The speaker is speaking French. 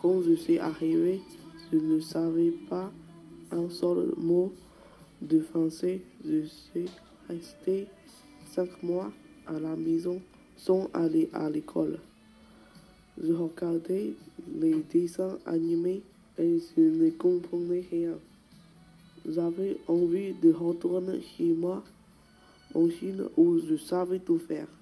Quand je suis arrivé, je ne savais pas un seul mot de français. Je suis resté cinq mois à la maison sans aller à l'école. Je regardais les dessins animés et je ne comprenais rien. J'avais envie de retourner chez moi, en Chine, où je savais tout faire.